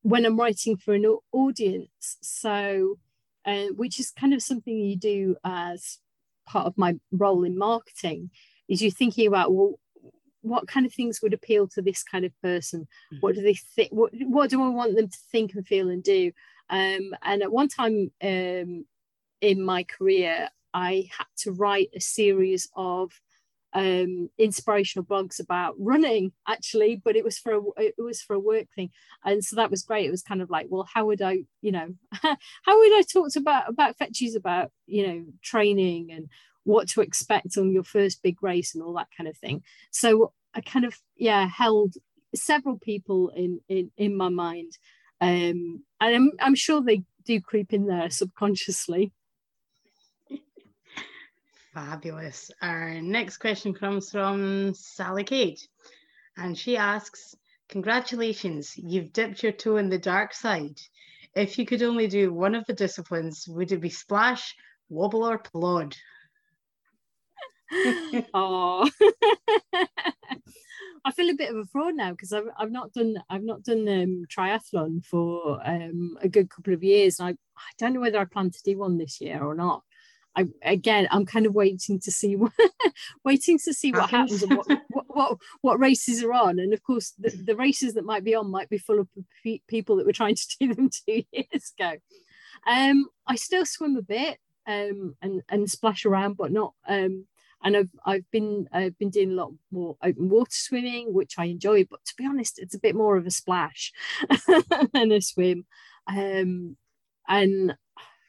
when I'm writing for an audience, so uh, which is kind of something you do as part of my role in marketing. Is you're thinking about well, what kind of things would appeal to this kind of person? Mm-hmm. What do they think? What, what do I want them to think and feel and do? Um, and at one time um, in my career, I had to write a series of um, inspirational blogs about running actually but it was for a, it was for a work thing. And so that was great. It was kind of like well how would i you know how would i talk to about about fetchies about you know training and what to expect on your first big race and all that kind of thing? So i kind of yeah held several people in in, in my mind um and I'm, I'm sure they do creep in there subconsciously Fabulous. Our next question comes from Sally Kate, and she asks, Congratulations, you've dipped your toe in the dark side. If you could only do one of the disciplines, would it be splash, wobble, or plod? oh, I feel a bit of a fraud now because I've, I've not done I've not done um, triathlon for um, a good couple of years. I I don't know whether I plan to do one this year or not. I, again, I'm kind of waiting to see what, waiting to see what happens and what, what, what, what races are on. And of course, the, the races that might be on might be full of pe- people that were trying to do them two years ago. Um, I still swim a bit um, and and splash around, but not. Um, and I've I've been I've been doing a lot more open water swimming, which I enjoy. But to be honest, it's a bit more of a splash than a swim. Um, and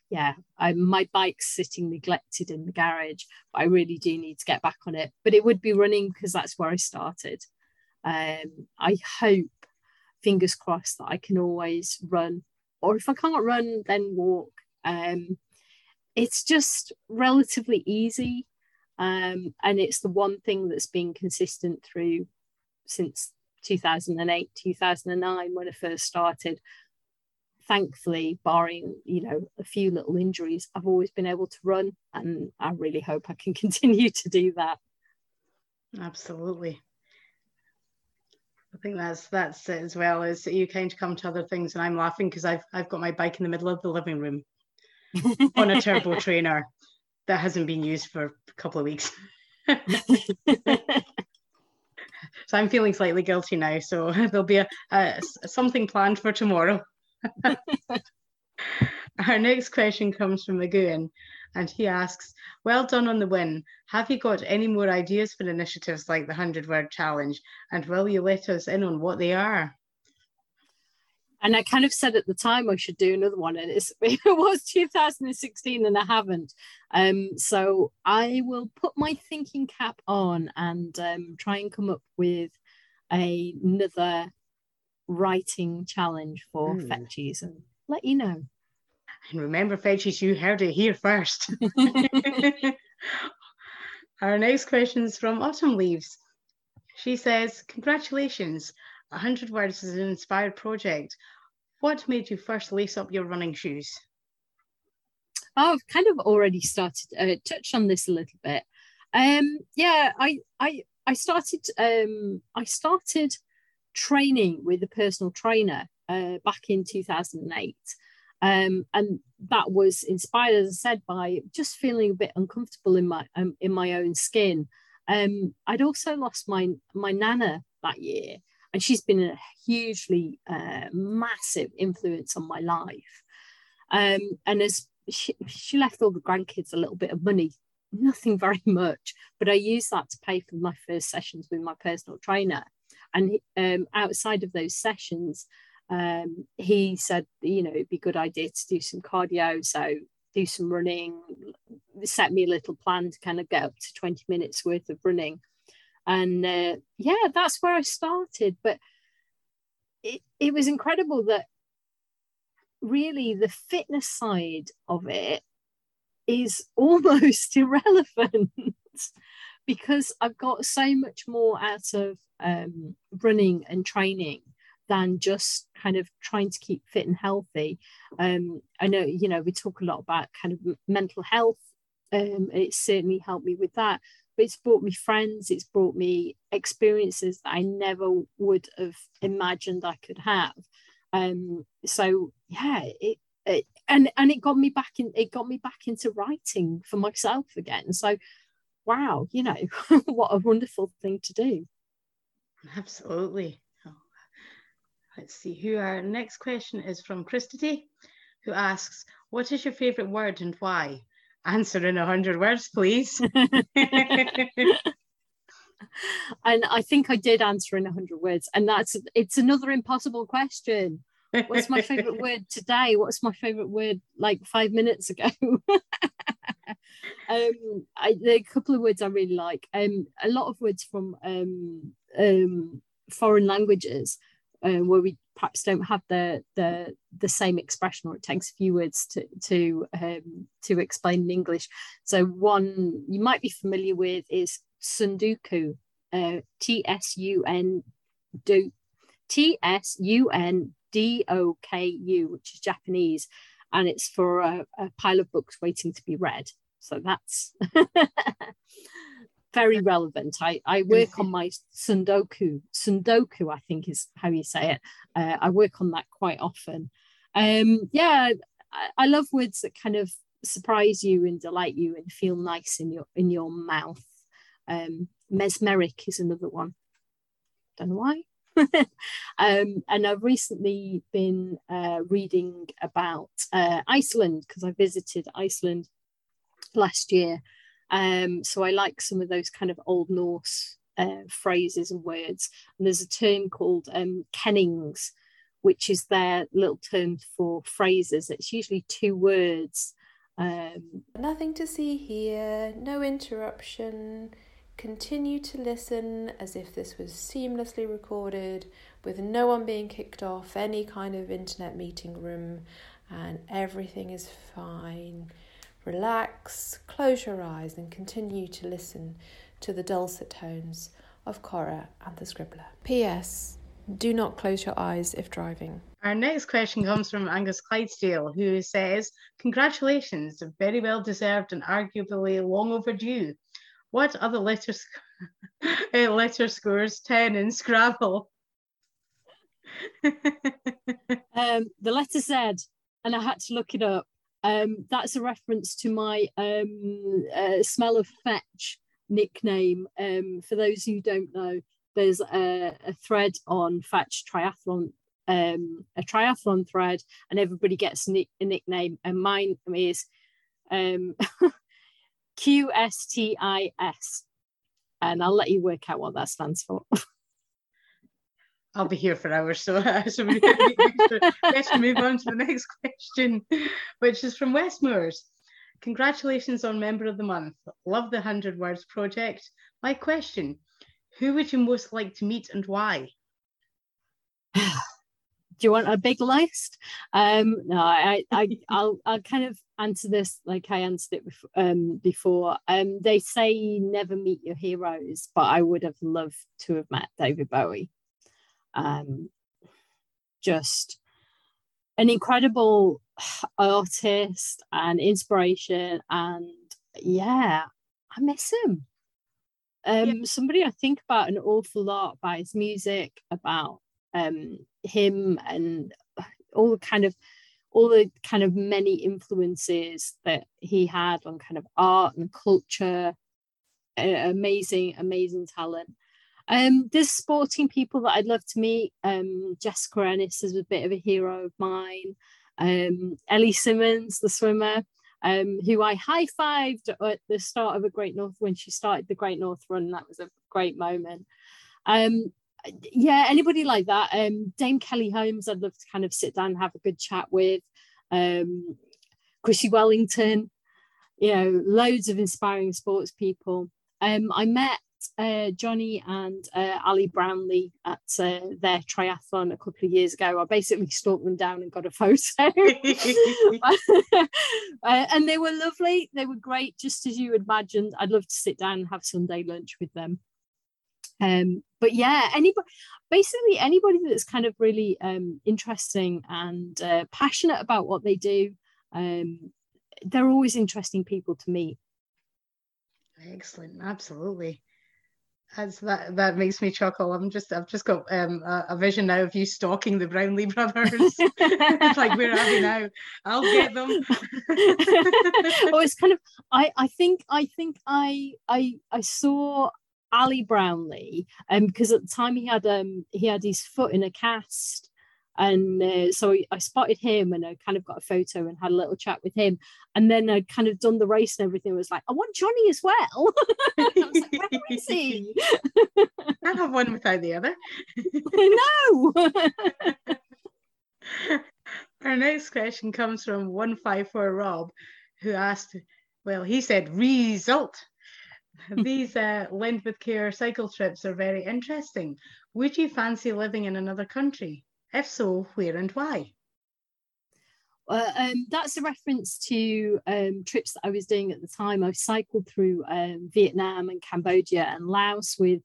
yeah, I, my bike's sitting neglected in the garage, but I really do need to get back on it. But it would be running because that's where I started. Um, I hope, fingers crossed, that I can always run, or if I can't run, then walk. Um, it's just relatively easy, um, and it's the one thing that's been consistent through since 2008, 2009 when I first started thankfully, barring you know a few little injuries, I've always been able to run, and I really hope I can continue to do that. Absolutely. I think that's that's it as well. Is that you kind of come to other things, and I'm laughing because I've I've got my bike in the middle of the living room on a turbo trainer that hasn't been used for a couple of weeks. so I'm feeling slightly guilty now. So there'll be a, a something planned for tomorrow. Our next question comes from Magoon, and he asks, Well done on the win. Have you got any more ideas for initiatives like the 100 word challenge? And will you let us in on what they are? And I kind of said at the time I should do another one, and it was 2016, and I haven't. Um, so I will put my thinking cap on and um, try and come up with a, another writing challenge for mm. Fetchies and let you know. And remember, Fetchies, you heard it here first. Our next question is from Autumn Leaves. She says, Congratulations, 100 Words is an inspired project. What made you first lace up your running shoes? Oh, I've kind of already started uh, touched on this a little bit. Um, yeah, I I I started um, I started training with a personal trainer uh, back in 2008. Um, and that was inspired, as I said, by just feeling a bit uncomfortable in my um, in my own skin. Um, I'd also lost my my nana that year, and she's been a hugely uh, massive influence on my life. Um, and as she, she left all the grandkids a little bit of money, nothing very much, but I used that to pay for my first sessions with my personal trainer. And um, outside of those sessions, um, he said, you know, it'd be a good idea to do some cardio. So do some running, set me a little plan to kind of get up to 20 minutes worth of running. And uh, yeah, that's where I started. But it, it was incredible that really the fitness side of it is almost irrelevant because I've got so much more out of um, running and training than just kind of trying to keep fit and healthy. Um, I know, you know, we talk a lot about kind of mental health. Um, it's certainly helped me with that, it's brought me friends, it's brought me experiences that I never would have imagined I could have. Um, so yeah, it, it and and it got me back in it got me back into writing for myself again. So wow, you know, what a wonderful thing to do. Absolutely. Let's see who our next question is from Christy, who asks, What is your favourite word and why? Answer in a hundred words, please. and I think I did answer in a hundred words, and that's it's another impossible question. What's my favorite word today? What's my favorite word like five minutes ago? um, I, there are a couple of words I really like. Um, a lot of words from um, um, foreign languages uh, where we perhaps don't have the the the same expression or it takes a few words to to um, to explain in English. So one you might be familiar with is Tsundoku, uh, T S U N do T S U N D O K U, which is Japanese, and it's for a, a pile of books waiting to be read. So that's very relevant. I, I work on my Sundoku. Sundoku, I think is how you say it. Uh, I work on that quite often. Um, yeah, I, I, love words that kind of surprise you and delight you and feel nice in your in your mouth. Um, mesmeric is another one. Don't know why. um, and I've recently been uh, reading about uh, Iceland because I visited Iceland last year um, so I like some of those kind of Old Norse uh, phrases and words. And there's a term called um, kennings, which is their little term for phrases. It's usually two words. Um, Nothing to see here, no interruption. Continue to listen as if this was seamlessly recorded with no one being kicked off any kind of internet meeting room, and everything is fine. Relax, close your eyes, and continue to listen to the dulcet tones of Cora and the Scribbler. P.S. Do not close your eyes if driving. Our next question comes from Angus Clydesdale, who says, Congratulations, very well deserved and arguably long overdue. What are the letter, sc- eh, letter scores 10 in Scrabble? um, the letter Z, and I had to look it up. Um, that's a reference to my um, uh, smell of fetch nickname. Um, for those who don't know, there's a, a thread on Fetch Triathlon, um, a triathlon thread, and everybody gets a, nick- a nickname, and mine is um, QSTIS. And I'll let you work out what that stands for. I'll be here for hours, so, so we let's move on to the next question, which is from Westmoors. Congratulations on Member of the Month. Love the 100 Words project. My question Who would you most like to meet and why? Do you want a big list? Um, no, I, I, I'll, I'll kind of answer this like I answered it before. Um, before. Um, they say never meet your heroes, but I would have loved to have met David Bowie um, just an incredible artist and inspiration. And yeah i miss him. Um, yeah. somebody i think about an awful lot about his music about um, him and all the kind of all the kind of many influences that he had on kind of art and culture. Amazing amazing talent um, there's sporting people that I'd love to meet. Um, Jessica Ennis is a bit of a hero of mine. Um, Ellie Simmonds, the swimmer, um, who I high fived at the start of a Great North when she started the Great North Run. That was a great moment. Um, yeah, anybody like that. Um, Dame Kelly Holmes, I'd love to kind of sit down and have a good chat with. Um, Chrissie Wellington, you know, loads of inspiring sports people. Um, I met uh, Jonny and uh, Ali Brownlee at uh, their triathlon a couple of years ago. I basically stalked them down and got a photo. uh, and they were lovely. They were great, just as you imagined. I'd love to sit down and have Sunday lunch with them. Um, but yeah, anybody, basically anybody that's kind of really um, interesting and uh, passionate about what they do, um, they're always interesting people to meet. Excellent, absolutely. That's, that that makes me chuckle. I'm just I've just got um, a, a, vision now of you stalking the Brownlee brothers. it's like where are they now? I'll get them. oh, it's kind of I I think I think I I I saw Ali Brownlee um because at the time he had um he had his foot in a cast and uh, so I spotted him and I kind of got a photo and had a little chat with him. And then I'd kind of done the race and everything. I was like, I want Jonny as well. I was like, where is he? Can't have one without the other. no. Our next question comes from 154 Rob, who asked, well, he said, result. These uh, with Care cycle trips are very interesting. Would you fancy living in another country? If so, where and why? Uh, um, that's a reference to um, trips that I was doing at the time. I cycled through um, Vietnam and Cambodia and Laos with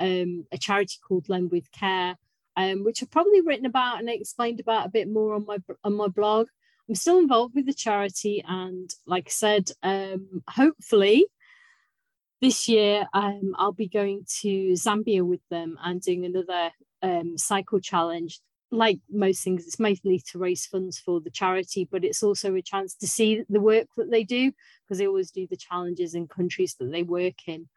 um, a charity called Lend with Care, um, which I've probably written about and explained about a bit more on my on my blog. I'm still involved with the charity, and like I said, um, hopefully this year I'll be going to Zambia with them and doing another cycle challenge like most things, it's mainly to raise funds for the charity, but it's also a chance to see the work that they do because they always do the challenges in countries that they work in.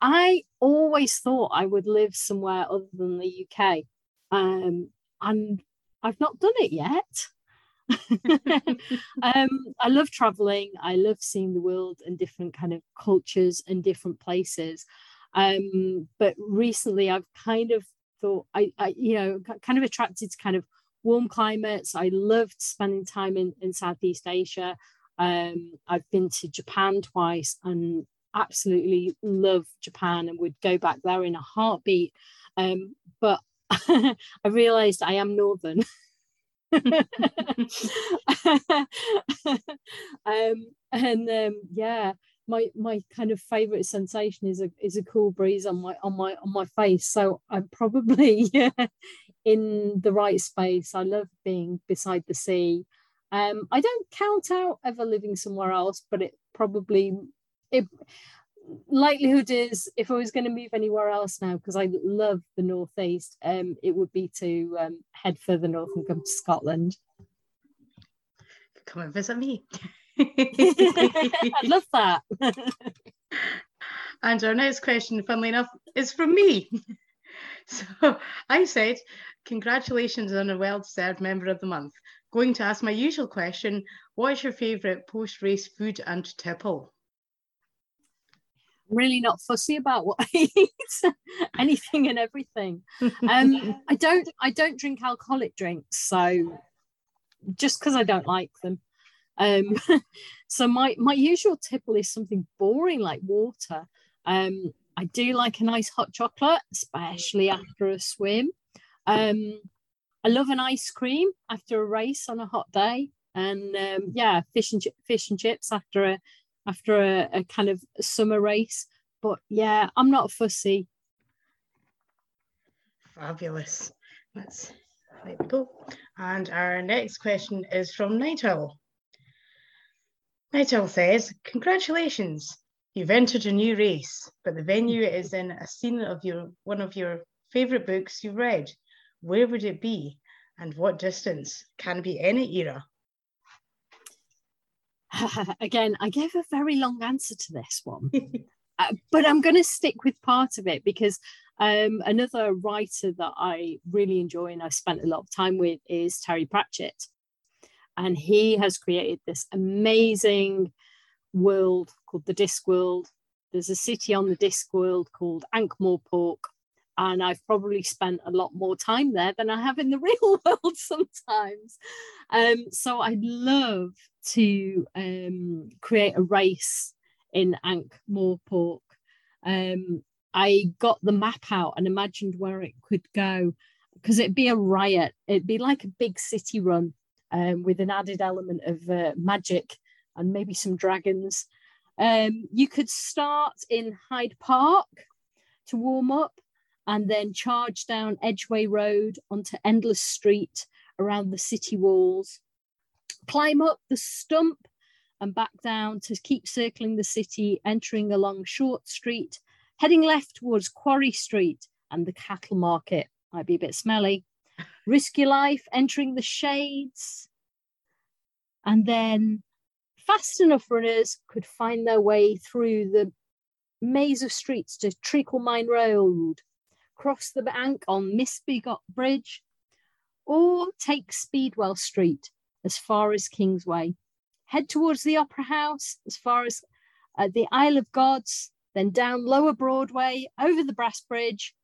I always thought I would live somewhere other than the UK, um, and I've not done it yet. um, I love traveling. I love seeing the world and different kind of cultures and different places. Um, but recently, I've kind of thought I, I you know kind of attracted to kind of warm climates. I loved spending time in, in southeast asia. Um, i've been to japan twice and absolutely love japan and would go back there in a heartbeat. Um, but i realized i am northern. Um, and um, yeah my my kind of favorite sensation is a is a cool breeze on my on my on my face. So i'm probably in the right space. I love being beside the sea. Um i don't count out ever living somewhere else but it probably it likelihood is if i was going to move anywhere else now because i love the northeast um it would be to um, head further north and come to scotland. Come and visit me I love that. and our next question, funnily enough, is from me. So I said, Congratulations on a well deserved member of the month. Going to ask my usual question What is your favourite post race food and tipple? I'm really not fussy about what I eat, anything and everything. Um, I don't I don't drink alcoholic drinks, so just because I don't like them. Um, so my my usual tipple is something boring like water. Um, I do like a nice hot chocolate, especially after a swim. Um, I love an ice cream after a race on a hot day, and um, yeah, fish and fish and chips after a after a, a kind of summer race. But yeah, I'm not fussy. Fabulous. Let's there we go. And our next question is from Night Owl. Nigel says, Congratulations, you've entered a new race, but the venue is in a scene of your one of your favourite books you've read. Where would it be and what distance? Can be any era. Again, I gave a very long answer to this one, uh, but I'm going to stick with part of it because um, another writer that I really enjoy and I've spent a lot of time with is Terry Pratchett and he has created this amazing world called the Disc World. There's a city on the Disc World called Ankh-Morpork, and I've probably spent a lot more time there than I have in the real world sometimes. Um, so I'd love to um, create a race in Ankh Morpork. Um, I got the map out and imagined where it could go because it'd be a riot. It'd be like a big city run um, with an added element of uh, magic and maybe some dragons. Um, you could start in Hyde Park to warm up and then charge down Edgware Road onto Endless Street around the city walls, climb up the stump and back down to keep circling the city, entering along Short Street, heading left towards Quarry Street and the cattle market. Might be a bit smelly. Risk your life, entering the shades. And then fast enough runners could find their way through the maze of streets to Treacle Mine Road, cross the bank on Misbegot Bridge, or take Speedwell Street as far as Kingsway. Head towards the Opera House as far as uh, the Isle of Gods, then down Lower Broadway, over the Brass Bridge,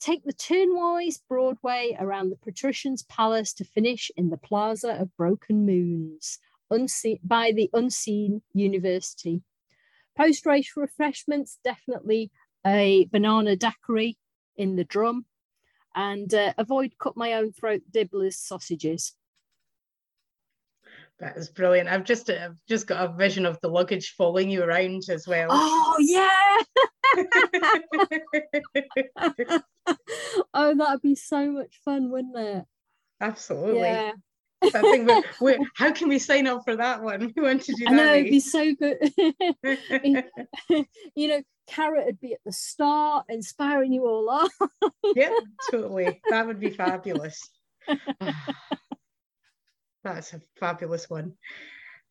take the turnwise Broadway around the Patrician's Palace to finish in the Plaza of Broken Moons unseen, by the Unseen University. Post race refreshments, definitely a banana daiquiri in the drum, and uh, avoid cut my own throat Dibbler's sausages. That is brilliant. I've just uh, I've just got a vision of the luggage following you around as well. Oh yeah. oh, that'd be so much fun, wouldn't it? Absolutely. Yeah. I think we're, we're, how can we sign up for that one? We want to do that. I know it'd be so good. you know, Carrot would be at the start, inspiring you all on. yeah, totally. That would be fabulous. Ah. That's a fabulous one.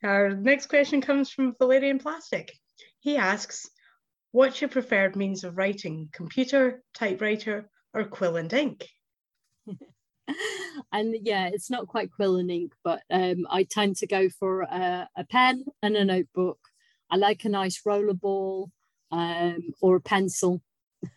Our next question comes from Valerian Plastic. He asks, What's your preferred means of writing? Computer, typewriter, or quill and ink? and yeah, it's not quite quill and ink, but um, I tend to go for a, a, pen and a notebook. I like a nice rollerball um, or a pencil.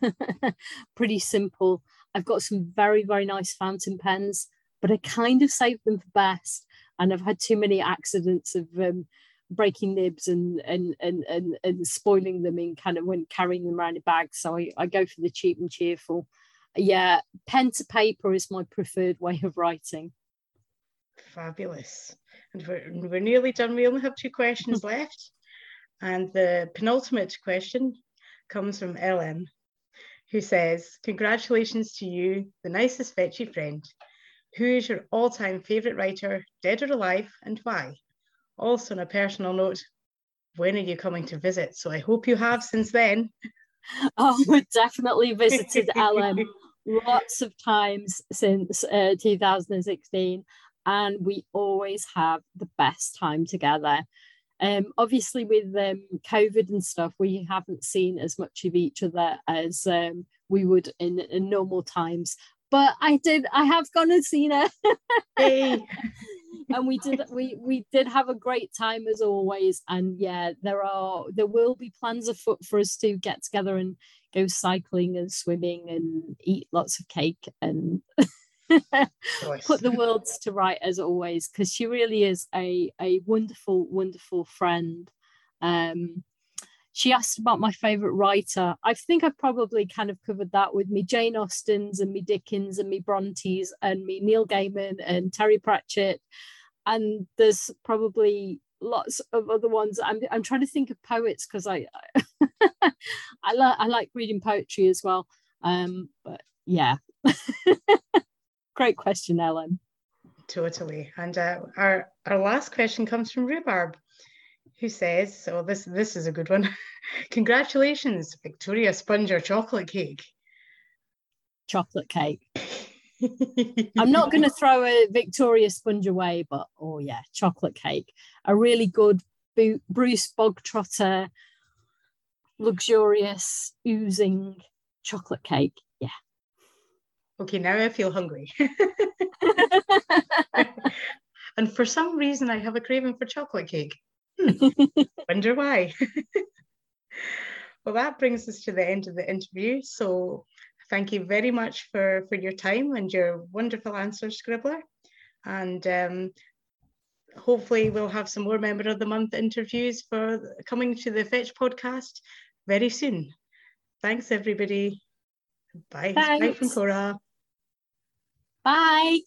Pretty simple. I've got some very, very nice fountain pens, but I kind of save them for best and I've had too many accidents of um, breaking nibs and, and and and and spoiling them in kind of when carrying them around a bag. So I, I go for the cheap and cheerful. Yeah, pen to paper is my preferred way of writing. Fabulous. And we're, we're nearly done. We only have two questions left. And the penultimate question comes from Ellen, who says, Congratulations to you, the nicest fetchy friend. Who is your all time favourite writer, dead or alive, and why? Also, on a personal note, when are you coming to visit? So I hope you have since then. Oh, we've definitely visited Ellen lots of times since uh, 2016, and we always have the best time together. Um, obviously, with um, COVID and stuff, we haven't seen as much of each other as um, we would in, in normal times but I did I have gone and seen her. hey. and we did we we did have a great time as always. And yeah, there are there will be plans afoot for us to get together and go cycling and swimming and eat lots of cake and put the worlds to right as always because she really is a a wonderful wonderful friend um she asked about my favorite writer. I think I've probably kind of covered that with me Jane Austen's and me Dickens and me Brontes and me Neil Gaiman and Terry Pratchett. And there's probably lots of other ones. I'm, I'm trying to think of poets because I I, like I like reading poetry as well. Um, but yeah, great question, Ellen. Totally. And uh, our our last question comes from Rhubarb who says, so this this is a good one. Congratulations, Victoria Sponge or chocolate cake. Chocolate cake. I'm not going to throw a Victoria sponge away, but oh yeah, chocolate cake. A really good Bruce Bogtrotter, luxurious, oozing chocolate cake. Yeah. Okay, now I feel hungry. and for some reason, I have a craving for chocolate cake. Wonder why. well, that brings us to the end of the interview. So thank you very much for, for your time and your wonderful answers, Scribbler. And um, hopefully we'll have some more Member of the Month interviews for coming to the Fetch podcast very soon. Thanks, everybody. Bye. Thanks. Bye from Cora. Bye.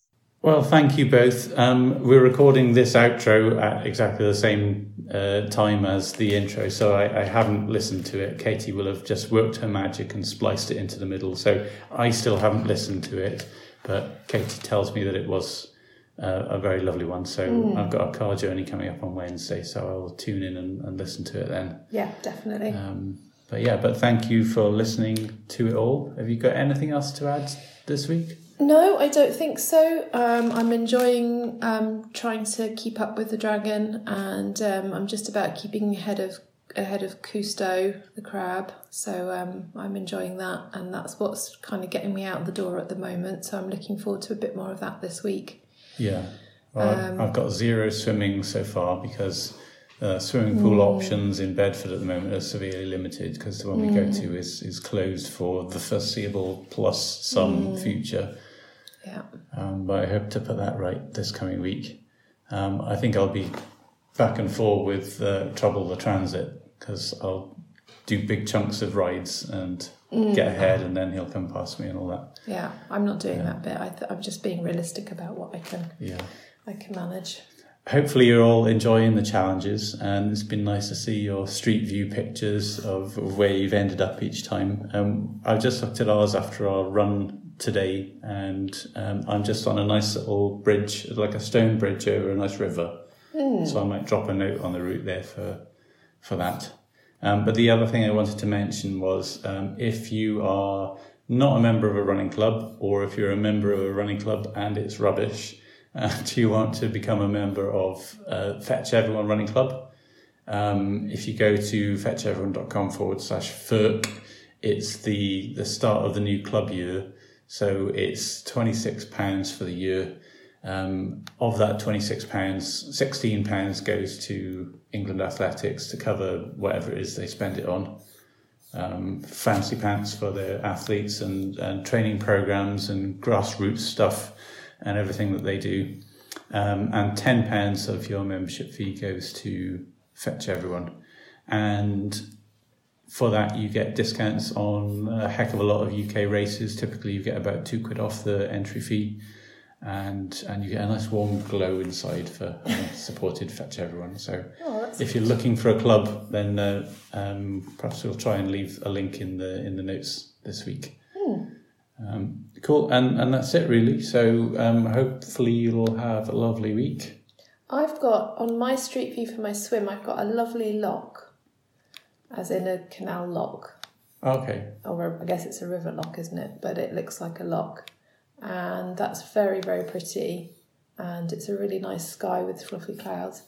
Well, thank you both. Um, we're recording this outro at exactly the same uh, time as the intro, so I, I, haven't listened to it. Katie will have just worked her magic and spliced it into the middle, so I still haven't listened to it. But Katie tells me that it was uh, a very lovely one. So mm. I've got a car journey coming up on Wednesday, so I'll tune in and, and listen to it then. Yeah, definitely. Um, but yeah, but thank you for listening to it all. Have you got anything else to add this week? No, I don't think so. Um, I'm enjoying um, trying to keep up with the dragon, and um, I'm just about keeping ahead of ahead of Cousteau, the crab. So um, I'm enjoying that, and that's what's kind of getting me out the door at the moment. So I'm looking forward to a bit more of that this week. Yeah, well, I've um, got zero swimming so far because uh, swimming pool mm. options in Bedford at the moment are severely limited because the one mm. we go mm. to is is closed for the foreseeable plus some mm. future. Yeah. Um, but I hope to put that right this coming week. Um, I think I'll be back and forth with uh, Trouble the Transit because I'll do big chunks of rides and mm. get ahead, and then he'll come past me and all that. Yeah, I'm not doing yeah. that bit. I th- I'm just being realistic about what I can. Yeah. I can manage. Hopefully, you're all enjoying the challenges, and it's been nice to see your street view pictures of where you've ended up each time. Um, I've just looked at ours after our run today, and um, I'm just on a nice little bridge, like a stone bridge over a nice river. Mm. So I might drop a note on the route there for for that. Um, but the other thing I wanted to mention was um, if you are not a member of a running club, or if you're a member of a running club and it's rubbish, uh, do you want to become a member of uh, Fetch Everyone Running Club? Um, if you go to fetcheveryone.com forward slash FERC, it's the, the start of the new club year. So it's £26 for the year. Um, of that £26, £16 goes to England Athletics to cover whatever it is they spend it on. Um, fancy pants for their athletes and, and training programs and grassroots stuff and everything that they do. Um, and £10 of your membership fee goes to Fetch Everyone. And for that, you get discounts on a heck of a lot of UK races. Typically, you get about two quid off the entry fee, and and you get a nice warm glow inside for supported Fetch Everyone. So, oh, if you're looking for a club, then uh, um, perhaps we'll try and leave a link in the in the notes this week. Hmm. Um, cool, and and that's it really. So um, hopefully you'll have a lovely week. I've got on my street view for my swim. I've got a lovely lock as in a canal lock. Okay. Or I guess it's a river lock, isn't it? But it looks like a lock. And that's very, very pretty. And it's a really nice sky with fluffy clouds.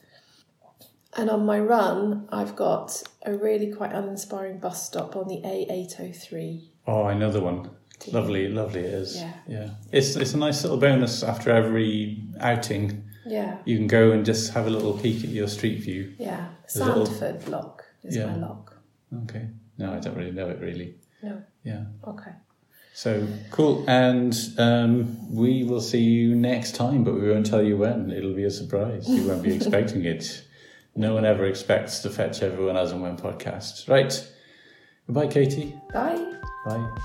And on my run, I've got a really quite uninspiring bus stop on the A803. Oh, another one. Lovely, lovely it is. Yeah. Yeah. It's, it's a nice little bonus after every outing. Yeah. You can go and just have a little peek at your street view. Yeah. Sandford little... Lock is yeah. my lock. Okay. No, I don't really know it really. No. Yeah. Okay. So cool, and um, we will see you next time, but we won't tell you when. It'll be a surprise. You won't be expecting it. No one ever expects to fetch everyone as and when podcast. Right. Goodbye, Katie. Bye. Bye.